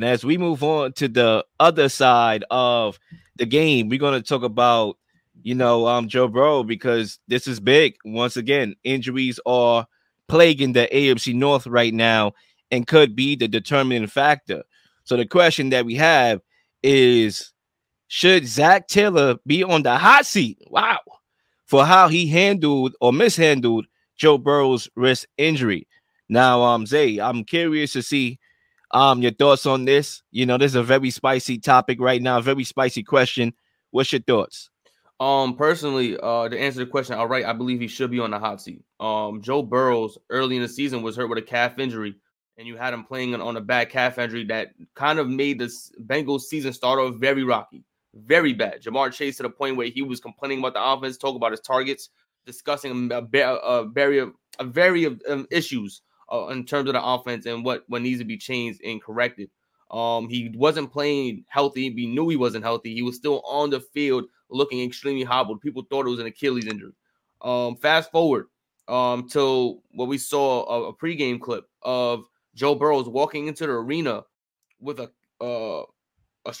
And as we move on to the other side of the game, we're going to talk about, you know, um, Joe Burrow because this is big. Once again, injuries are plaguing the AFC North right now and could be the determining factor. So the question that we have is should Zac Taylor be on the hot seat? Wow. For how he handled or mishandled Joe Burrow's wrist injury. Now, um, Zay, I'm curious to see um your thoughts on this. You know, this is a very spicy topic right now, very spicy question. What's your thoughts? Um, personally, uh, to answer the question, all right, I believe he should be on the hot seat. Um, Joe Burrows early in the season was hurt with a calf injury, and you had him playing on a bad calf injury that kind of made the Bengals season start off very rocky, very bad. Ja'Marr Chase to the point where he was complaining about the offense, talk about his targets, discussing a, a, a very a very um, issues uh, in terms of the offense and what what needs to be changed and corrected. Um, he wasn't playing healthy. We knew he wasn't healthy. He was still on the field looking extremely hobbled. People thought it was an Achilles injury. Um, fast forward um, to what we saw a, a pregame clip of Joe Burrows walking into the arena with a, uh, a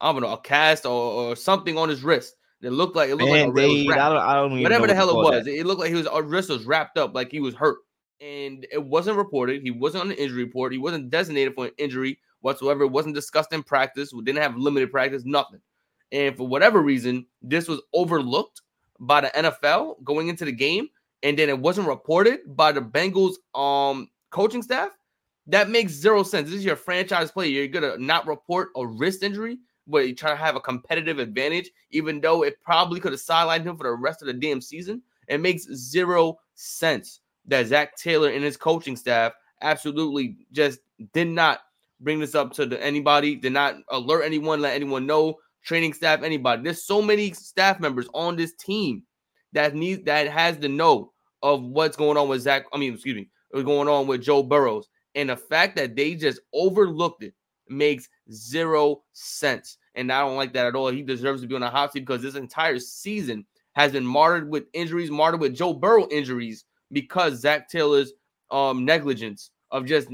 I don't know, a cast or, or something on his wrist. It looked like it looked like a I don't, I don't whatever the hell it was. That. It looked like his wrist was wrapped up, like he was hurt and it wasn't reported. He wasn't on the injury report. He wasn't designated for an injury whatsoever. It wasn't discussed in practice. We didn't have limited practice, nothing. And for whatever reason, this was overlooked by the NFL going into the game, and then it wasn't reported by the Bengals um coaching staff. That makes zero sense. This is your franchise player. You're gonna not report a wrist injury, but you try to have a competitive advantage, even though it probably could have sidelined him for the rest of the damn season. It makes zero sense that Zac Taylor and his coaching staff absolutely just did not bring this up to the, anybody, did not alert anyone, let anyone know, training staff, anybody. There's so many staff members on this team that needs that has to know of what's going on with Zac. I mean, excuse me, what's going on with Joe Burrows. And the fact that they just overlooked it makes zero sense. And I don't like that at all. He deserves to be on a hot seat because this entire season has been martyred with injuries, martyred with Joe Burrow injuries because Zac Taylor's um negligence of just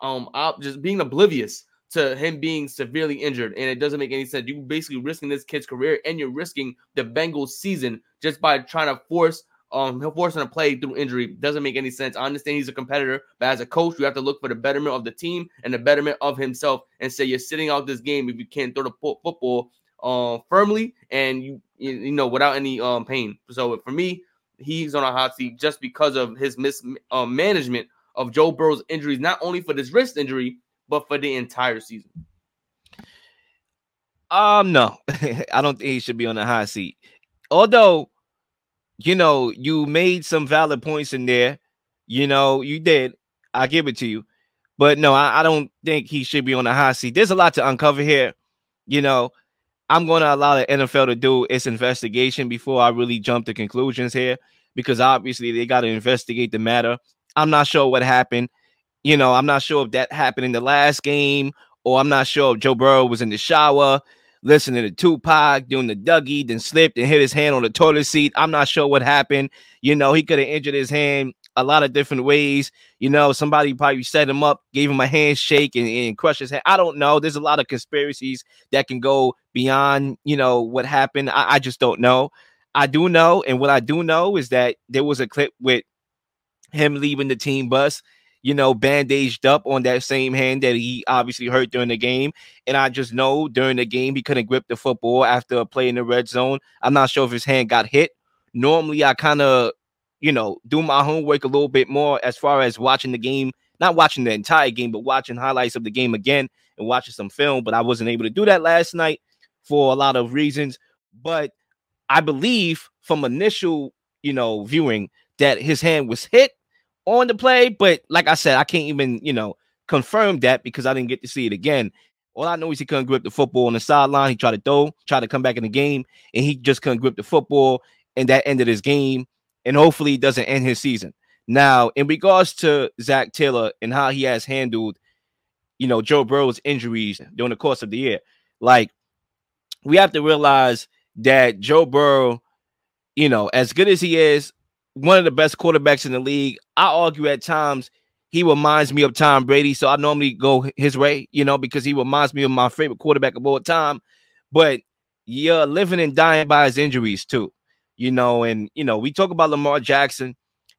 um op- just being oblivious to him being severely injured, and it doesn't make any sense. You're basically risking this kid's career, and you're risking the Bengals' season just by trying to force um forcing a play through injury. Doesn't make any sense. I understand he's a competitor, but as a coach, you have to look for the betterment of the team and the betterment of himself, and say you're sitting out this game if you can't throw the football uh, firmly and you you know without any um pain. So for me, he's on a hot seat just because of his mismanagement uh, of Joe Burrow's injuries, not only for this wrist injury, but for the entire season. Um, no, I don't think he should be on the hot seat. Although, you know, you made some valid points in there. You know, you did. I give it to you. But no, I, I don't think he should be on the hot seat. There's a lot to uncover here. You know, I'm going to allow the NFL to do its investigation before I really jump to conclusions here because obviously they got to investigate the matter. I'm not sure what happened. You know, I'm not sure if that happened in the last game or I'm not sure if Joe Burrow was in the shower listening to Tupac doing the Dougie, then slipped and hit his hand on the toilet seat. I'm not sure what happened. You know, he could have injured his hand a lot of different ways. You know, somebody probably set him up, gave him a handshake, and, and crushed his head. I don't know. There's a lot of conspiracies that can go beyond, you know, what happened. I, I just don't know. I do know, and what I do know is that there was a clip with him leaving the team bus, you know, bandaged up on that same hand that he obviously hurt during the game. And I just know during the game he couldn't grip the football after a play in the red zone. I'm not sure if his hand got hit. Normally, I kind of you know, do my homework a little bit more as far as watching the game, not watching the entire game, but watching highlights of the game again and watching some film. But I wasn't able to do that last night for a lot of reasons. But I believe from initial, you know, viewing that his hand was hit on the play. But like I said, I can't even, you know, confirm that because I didn't get to see it again. All I know is he couldn't grip the football on the sideline. He tried to throw, tried to come back in the game, and he just couldn't grip the football. And that ended his game and hopefully he doesn't end his season. Now, in regards to Zac Taylor and how he has handled, you know, Joe Burrow's injuries during the course of the year, like we have to realize that Joe Burrow, you know, as good as he is, one of the best quarterbacks in the league, I argue at times he reminds me of Tom Brady. So I normally go his way, you know, because he reminds me of my favorite quarterback of all time. But you're living and dying by his injuries too, you know. And you know, we talk about Lamar Jackson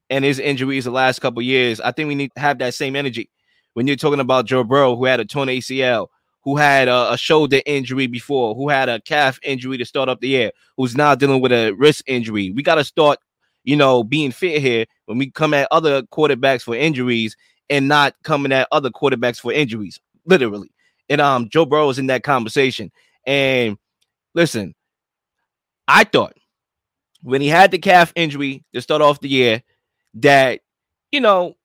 and his injuries the last couple years. I think we need to have that same energy when you're talking about Joe Burrow, who had a torn ACL, who had a, a, shoulder injury before, who had a calf injury to start up the year, who's now dealing with a wrist injury. We got to start, you know, being fit here when we come at other quarterbacks for injuries and not coming at other quarterbacks for injuries, literally. And um, Joe Burrow is in that conversation. And listen, I thought when he had the calf injury to start off the year that, you know,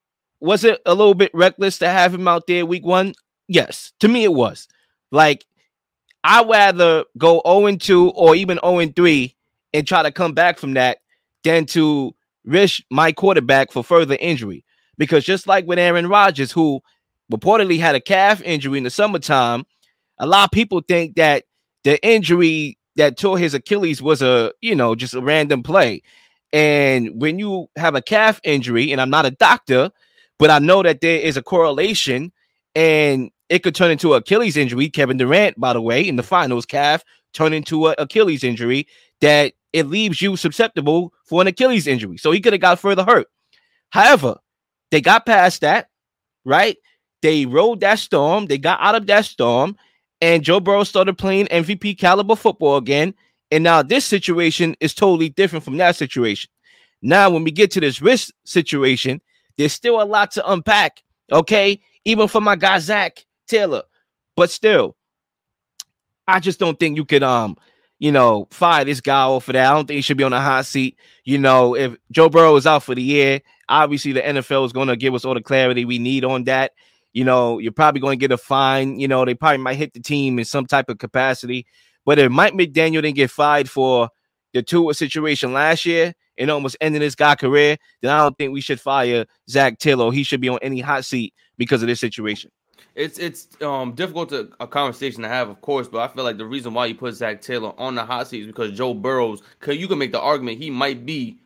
was it a little bit reckless to have him out there week one? Yes, to me it was. Like, I'd rather go 0 2 or even 0 3 and try to come back from that than to risk my quarterback for further injury. Because just like with Aaron Rodgers, who reportedly had a calf injury in the summertime, a lot of people think that the injury that tore his Achilles was a, you know, just a random play. And when you have a calf injury, and I'm not a doctor, but I know that there is a correlation and it could turn into Achilles injury. Kevin Durant, by the way, in the finals, calf turned into an Achilles injury that it leaves you susceptible for an Achilles injury. So he could have got further hurt. However, they got past that, right? They rode that storm. They got out of that storm, and Joe Burrow started playing MVP caliber football again. And now this situation is totally different from that situation. Now, when we get to this wrist situation, there's still a lot to unpack. Okay, even for my guy Zac Taylor, but still, I just don't think you could um, you know, fire this guy off of that. I don't think he should be on the hot seat. You know, if Joe Burrow is out for the year, obviously the NFL is going to give us all the clarity we need on that. You know, you're probably going to get a fine. You know, they probably might hit the team in some type of capacity. But if Mike McDaniel didn't get fired for the Tua situation last year, and almost ending this guy career, then I don't think we should fire Zac Taylor. He should be on any hot seat because of this situation. It's it's um difficult to a conversation to have, of course, but I feel like the reason why you put Zac Taylor on the hot seat is because Joe Burrows. Cause you can make the argument he might be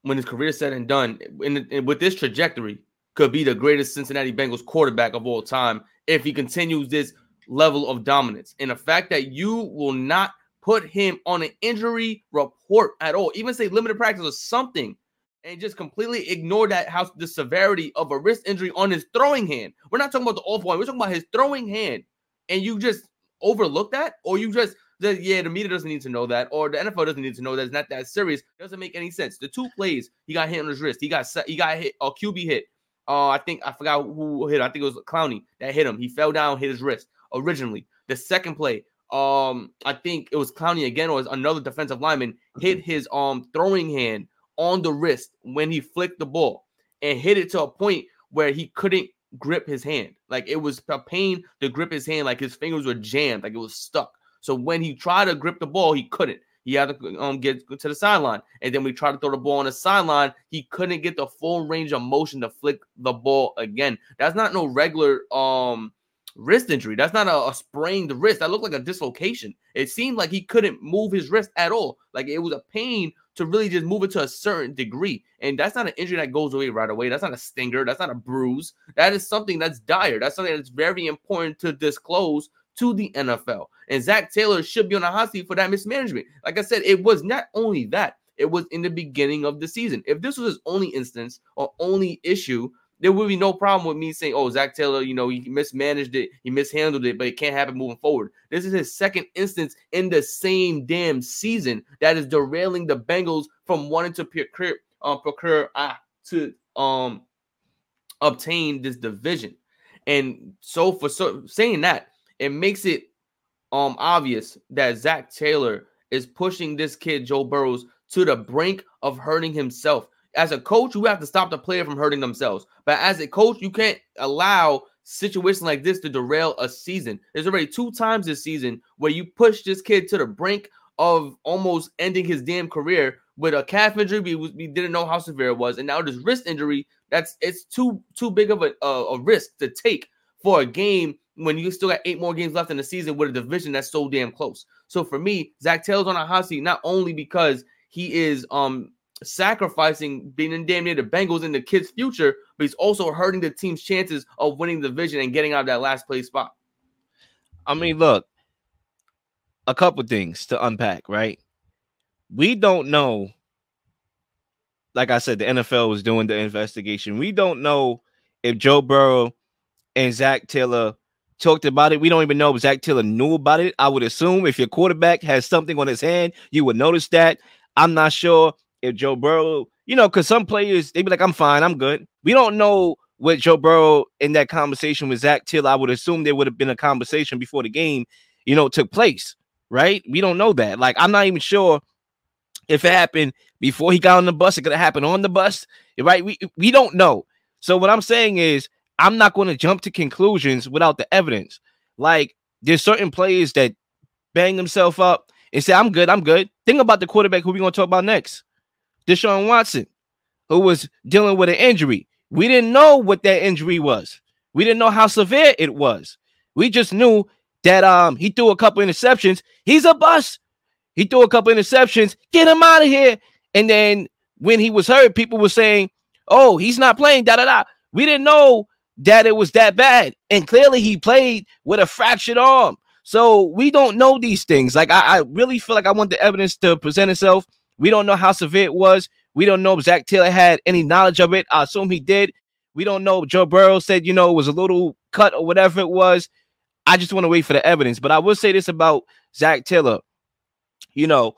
when his career said and done, with this trajectory, could be the greatest Cincinnati Bengals quarterback of all time if he continues this level of dominance. And the fact that you will not put him on an injury report at all, even say limited practice or something, and just completely ignore that how the severity of a wrist injury on his throwing hand. We're not talking about the off one, we're talking about his throwing hand, and you just overlook that, or you just yeah, the media doesn't need to know that, or the NFL doesn't need to know that it's not that serious. Doesn't make any sense. The two plays he got hit on his wrist, he got he got hit a QB hit. Uh, I think I forgot who hit. I think it was Clowney that hit him. He fell down, hit his wrist originally. The second play, um, I think it was Clowney again, or another defensive lineman hit his um throwing hand on the wrist when he flicked the ball and hit it to a point where he couldn't grip his hand. Like it was a pain to grip his hand, like his fingers were jammed, like it was stuck. So when he tried to grip the ball, he couldn't. He had to um, get to the sideline. And then we tried to throw the ball on the sideline. He couldn't get the full range of motion to flick the ball again. That's not no regular um wrist injury. That's not a, a, sprained wrist. That looked like a dislocation. It seemed like he couldn't move his wrist at all. Like it was a pain to really just move it to a certain degree. And that's not an injury that goes away right away. That's not a stinger. That's not a bruise. That is something that's dire. That's something that's very important to disclose to the NFL. And Zac Taylor should be on a hot seat for that mismanagement. Like I said, it was not only that, it was in the beginning of the season. If this was his only instance or only issue, there would be no problem with me saying, "Oh, Zac Taylor, you know, he mismanaged it, he mishandled it, but it can't happen moving forward." This is his second instance in the same damn season that is derailing the Bengals from wanting to procure, um, procure ah, to um obtain this division. And so, for so, saying that, it makes it um obvious that Zac Taylor is pushing this kid Joe Burrows to the brink of hurting himself as a coach, you have to stop the player from hurting themselves. But as a coach, you can't allow situations like this to derail a season. There's already two times this season where you push this kid to the brink of almost ending his damn career with a calf injury. We, we didn't know how severe it was, and now this wrist injury. That's it's too too big of a, a, a risk to take for a game when you still got eight more games left in the season with a division that's so damn close. So for me, Zac Taylor's on a hot seat not only because he is um sacrificing being in damn near the Bengals in the kid's future, but he's also hurting the team's chances of winning the division and getting out of that last place spot. I mean, look, a couple things to unpack, right? We don't know. Like I said, the NFL was doing the investigation. We don't know if Joe Burrow and Zac Taylor talked about it. We don't even know if Zac Taylor knew about it. I would assume if your quarterback has something on his hand, you would notice that. I'm not sure if Joe Burrow, you know, because some players they'd be like, I'm fine, I'm good. We don't know what Joe Burrow in that conversation with Zac Taylor. I would assume there would have been a conversation before the game, you know, took place, right? We don't know that. Like, I'm not even sure if it happened before he got on the bus. It could have happened on the bus, right? We we don't know. So what I'm saying is, I'm not going to jump to conclusions without the evidence. Like, there's certain players that bang themselves up and say, I'm good, I'm good. Think about the quarterback who we're going to talk about next. Deshaun Watson, who was dealing with an injury. We didn't know what that injury was. We didn't know how severe it was. We just knew that um he threw a couple interceptions. He's a bust. He threw a couple interceptions. Get him out of here. And then when he was hurt, people were saying, "Oh, he's not playing." Da da da. We didn't know that it was that bad, and clearly he played with a fractured arm. So we don't know these things. Like I, I really feel like I want the evidence to present itself. We don't know how severe it was. We don't know if Zac Taylor had any knowledge of it. I assume he did. We don't know. Joe Burrow said, you know, it was a little cut or whatever it was. I just want to wait for the evidence. But I will say this about Zac Taylor. You know,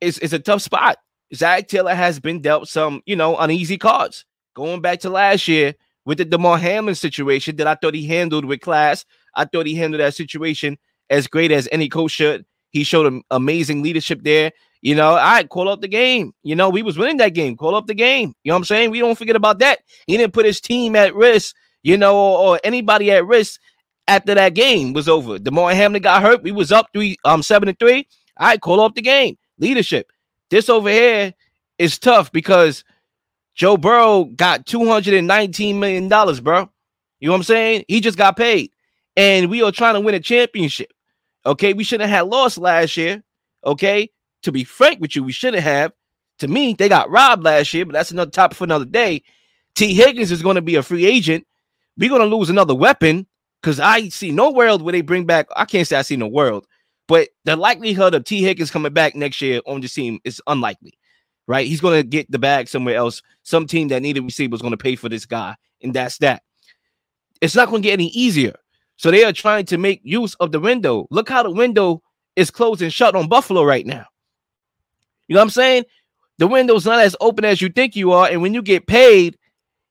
it's, it's a tough spot. Zac Taylor has been dealt some, you know, uneasy cards. Going back to last year with the Damar Hamlin situation that I thought he handled with class. I thought he handled that situation as great as any coach should. He showed amazing leadership there. You know, I right, call up the game. You know, we was winning that game. Call up the game. You know what I'm saying? We don't forget about that. He didn't put his team at risk, you know, or, or anybody at risk after that game was over. Damar Hamlin got hurt. We was up three, um, seven and three. I right, call up the game. Leadership. This over here is tough because Joe Burrow got $219 million, bro. You know what I'm saying? He just got paid. And we are trying to win a championship. Okay. We shouldn't have lost last year. Okay to be frank with you, we shouldn't have. To me, they got robbed last year, but that's another topic for another day. Tee Higgins is going to be a free agent. We're going to lose another weapon because I see no world where they bring back. I can't say I see no world, but the likelihood of Tee Higgins coming back next year on the team is unlikely, right? He's going to get the bag somewhere else. Some team that needed receiver is going to pay for this guy, and that's that. It's not going to get any easier. So they are trying to make use of the window. Look how the window is closed and shut on Buffalo right now. You know what I'm saying? The window's not as open as you think you are. And when you get paid,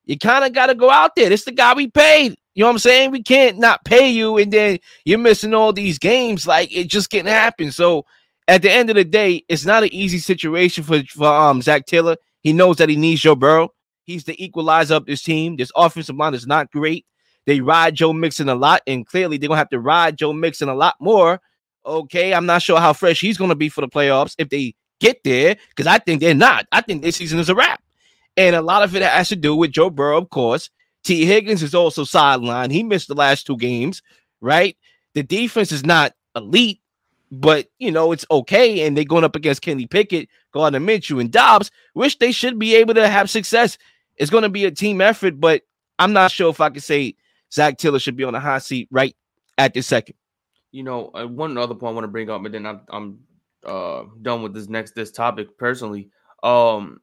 you kind of got to go out there. This the guy we paid. You know what I'm saying? We can't not pay you and then you're missing all these games. Like it just can't happen. So at the end of the day, it's not an easy situation for, for um Zac Taylor. He knows that he needs Joe Burrow. He's the equalizer of this team. This offensive line is not great. They ride Joe Mixon a lot, and clearly they're gonna have to ride Joe Mixon a lot more. Okay, I'm not sure how fresh he's gonna be for the playoffs if they get there because I think they're not. I think this season is a wrap. And a lot of it has to do with Joe Burrow, of course. Tee Higgins is also sidelined. He missed the last two games, right? The defense is not elite, but you know, it's okay. And they're going up against Kenny Pickett, Gardner Minshew, and Dobbs, which they should be able to have success. It's going to be a team effort, but I'm not sure if I could say Zac Taylor should be on the hot seat right at this second. You know, uh, one other point I want to bring up, but then I'm, I'm uh done with this next this topic personally. Um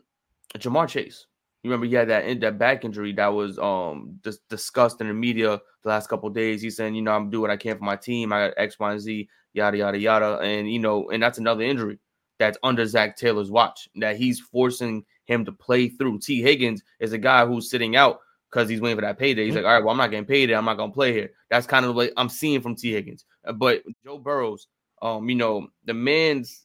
Ja'Marr Chase. You remember he had that in that back injury that was um dis- discussed in the media the last couple days. He's saying, you know, I'm doing what I can for my team. I got X, Y, and Z, yada yada yada. And you know, and that's another injury that's under Zac Taylor's watch that he's forcing him to play through. Tee Higgins is a guy who's sitting out because he's waiting for that payday. He's mm-hmm. like, all right, well, I'm not getting paid. I'm not gonna play here. That's kind of like I'm seeing from Tee Higgins. But Joe Burrows, um, you know, the man's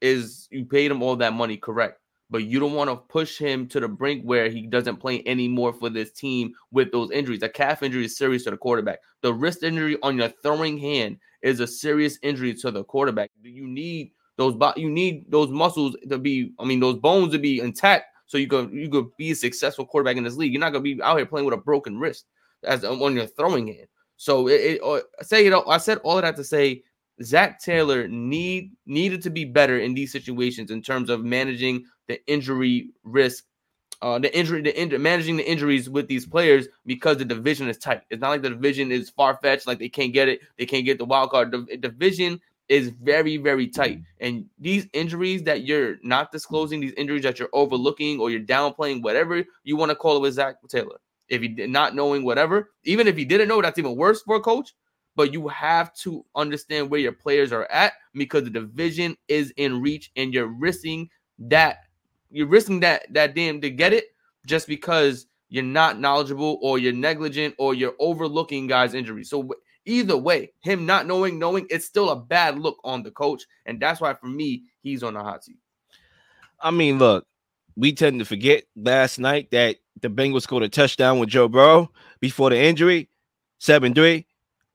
is you paid him all that money, correct? But you don't want to push him to the brink where he doesn't play anymore for this team with those injuries. A calf injury is serious to the quarterback. The wrist injury on your throwing hand is a serious injury to the quarterback. You need those you need those muscles to be, I mean, those bones to be intact so you could you could be a successful quarterback in this league. You're not gonna be out here playing with a broken wrist as on your throwing hand. So it, it uh, say you know I said all of that to say Zac Taylor need needed to be better in these situations in terms of managing the injury risk, uh, the injury, the injury, managing the injuries with these players because the division is tight. It's not like the division is far fetched, like they can't get it, they can't get the wild card. The division is very, very tight. And these injuries that you're not disclosing, these injuries that you're overlooking or you're downplaying, whatever you want to call it with Zac Taylor. If he did not knowing whatever, even if he didn't know, that's even worse for a coach but you have to understand where your players are at because the division is in reach and you're risking that you're risking that that damn to get it just because you're not knowledgeable or you're negligent or you're overlooking guys injuries so either way him not knowing knowing it's still a bad look on the coach and that's why for me he's on the hot seat i mean look we tend to forget last night that the Bengals scored a touchdown with Joe Burrow before the injury, 7-3.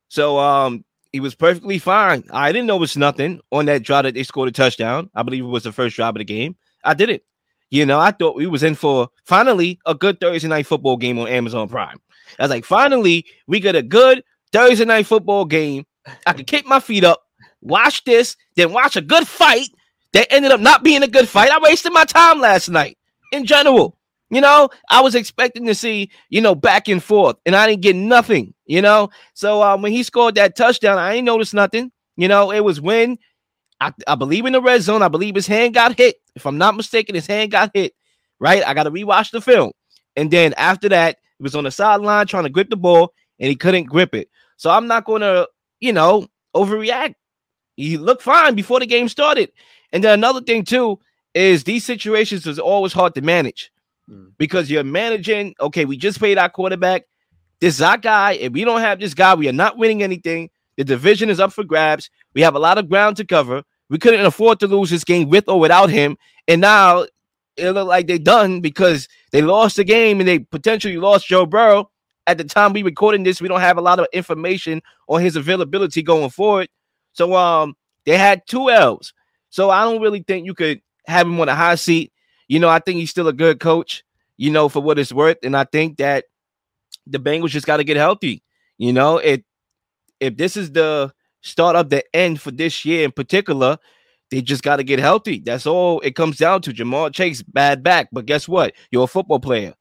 So um he was perfectly fine. I didn't know it was nothing on that drive that they scored a touchdown. I believe it was the first drive of the game. I did it. You know, I thought we was in for finally a good Thursday night football game on Amazon Prime. I was like, finally, we got a good Thursday night football game. I could kick my feet up, watch this, then watch a good fight that ended up not being a good fight. I wasted my time last night in general. You know, I was expecting to see, you know, back and forth, and I didn't get nothing, you know. So um, when he scored that touchdown, I ain't noticed nothing. You know, it was when I, I believe in the red zone. I believe his hand got hit. If I'm not mistaken, his hand got hit. Right. I got to rewatch the film. And then after that, he was on the sideline trying to grip the ball and he couldn't grip it. So I'm not going to, you know, overreact. He looked fine before the game started. And then another thing, too, is these situations is always hard to manage mm. because you're managing. Okay, we just paid our quarterback. This is our guy. If we don't have this guy, we are not winning anything. The division is up for grabs. We have a lot of ground to cover. We couldn't afford to lose this game with or without him. And now it looked like they're done because they lost the game and they potentially lost Joe Burrow. At the time we recording this, we don't have a lot of information on his availability going forward. So um they had two L's. So I don't really think you could have him on a high seat. You know, I think he's still a good coach, you know, for what it's worth. And I think that the Bengals just got to get healthy. You know, it if this is the start up the end for this year in particular, they just got to get healthy. That's all it comes down to. Ja'Marr Chase, bad back. But guess what? You're a football player.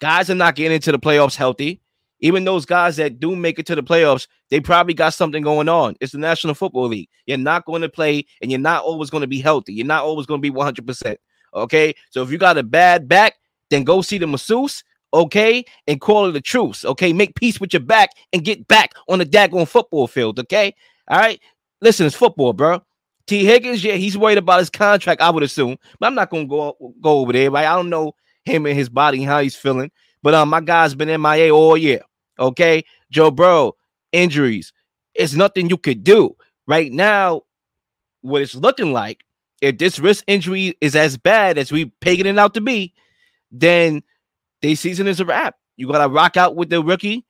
Guys are not getting into the playoffs healthy. Even those guys that do make it to the playoffs, they probably got something going on. It's the National Football League. You're not going to play and you're not always going to be healthy. You're not always going to be 100%. Okay. So if you got a bad back, then go see the masseuse. Okay. And call it a truce. Okay. Make peace with your back and get back on the daggone football field. Okay. All right. Listen, it's football, bro. Tee Higgins, yeah, he's worried about his contract, I would assume. But I'm not gonna go go over there. Right? I don't know him and his body and how he's feeling. But um, my guy's been MIA all year. Okay, Joe Burrow, injuries. It's nothing you could do right now. What it's looking like if this wrist injury is as bad as we pegging it out to be, then the season is a wrap. You gotta rock out with the rookie,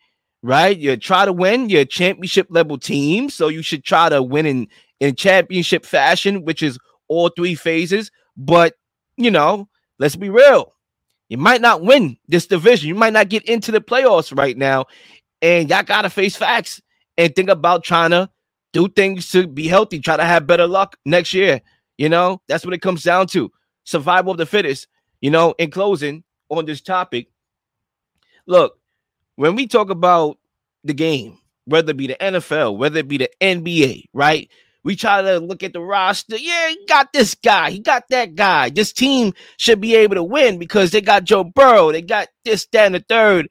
right? You try to win your championship level team, so you should try to win in in championship fashion, which is all three phases. But you know, let's be real. You might not win this division. You might not get into the playoffs right now, and y'all gotta face facts and think about trying to do things to be healthy. Try to have better luck next year. You know, that's what it comes down to. Survival of the fittest. You know, in closing on this topic, look, when we talk about the game, whether it be the NFL, whether it be the NBA, right? We try to look at the roster. Yeah, he got this guy. He got that guy. This team should be able to win because they got Joe Burrow. They got this, that, and the third.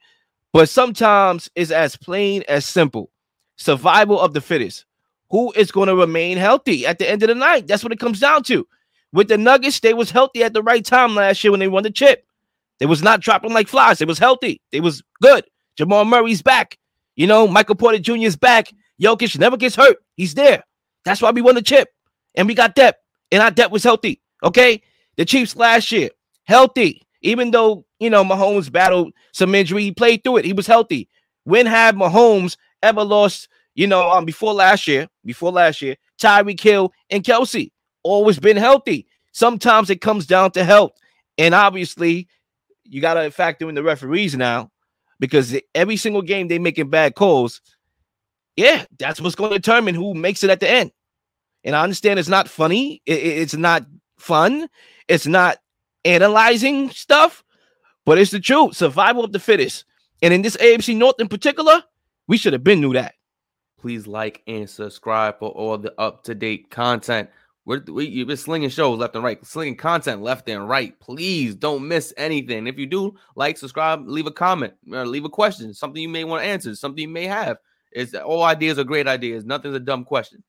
But sometimes it's as plain as simple. Survival of the fittest who is going to remain healthy at the end of the night. That's what it comes down to. With the Nuggets, they was healthy at the right time last year when they won the chip. They was not dropping like flies. They was healthy. They was good. Jamal Murray's back. You know, Michael Porter Jr. is back. Jokic never gets hurt. He's there. That's why we won the chip. And we got depth. And our depth was healthy. Okay. The Chiefs last year, healthy. Even though, you know, Mahomes battled some injury, he played through it. He was healthy. When have Mahomes ever lost you know, um, before last year, before last year, Tyreek Hill and Kelce always been healthy. Sometimes it comes down to health, and obviously, you got to factor in the referees now because every single game they making bad calls. Yeah, that's what's going to determine who makes it at the end. And I understand it's not funny, it- it- it's not fun, it's not analyzing stuff, but it's the truth. Survival of the fittest. And in this AFC North in particular, we should have been knew that. Please like and subscribe for all the up to date content. We're, we, you've been slinging shows left and right, slinging content left and right. Please don't miss anything. If you do, like, subscribe, leave a comment, or leave a question, something you may want to answer, something you may have. It's all ideas are great ideas. Nothing's a dumb question.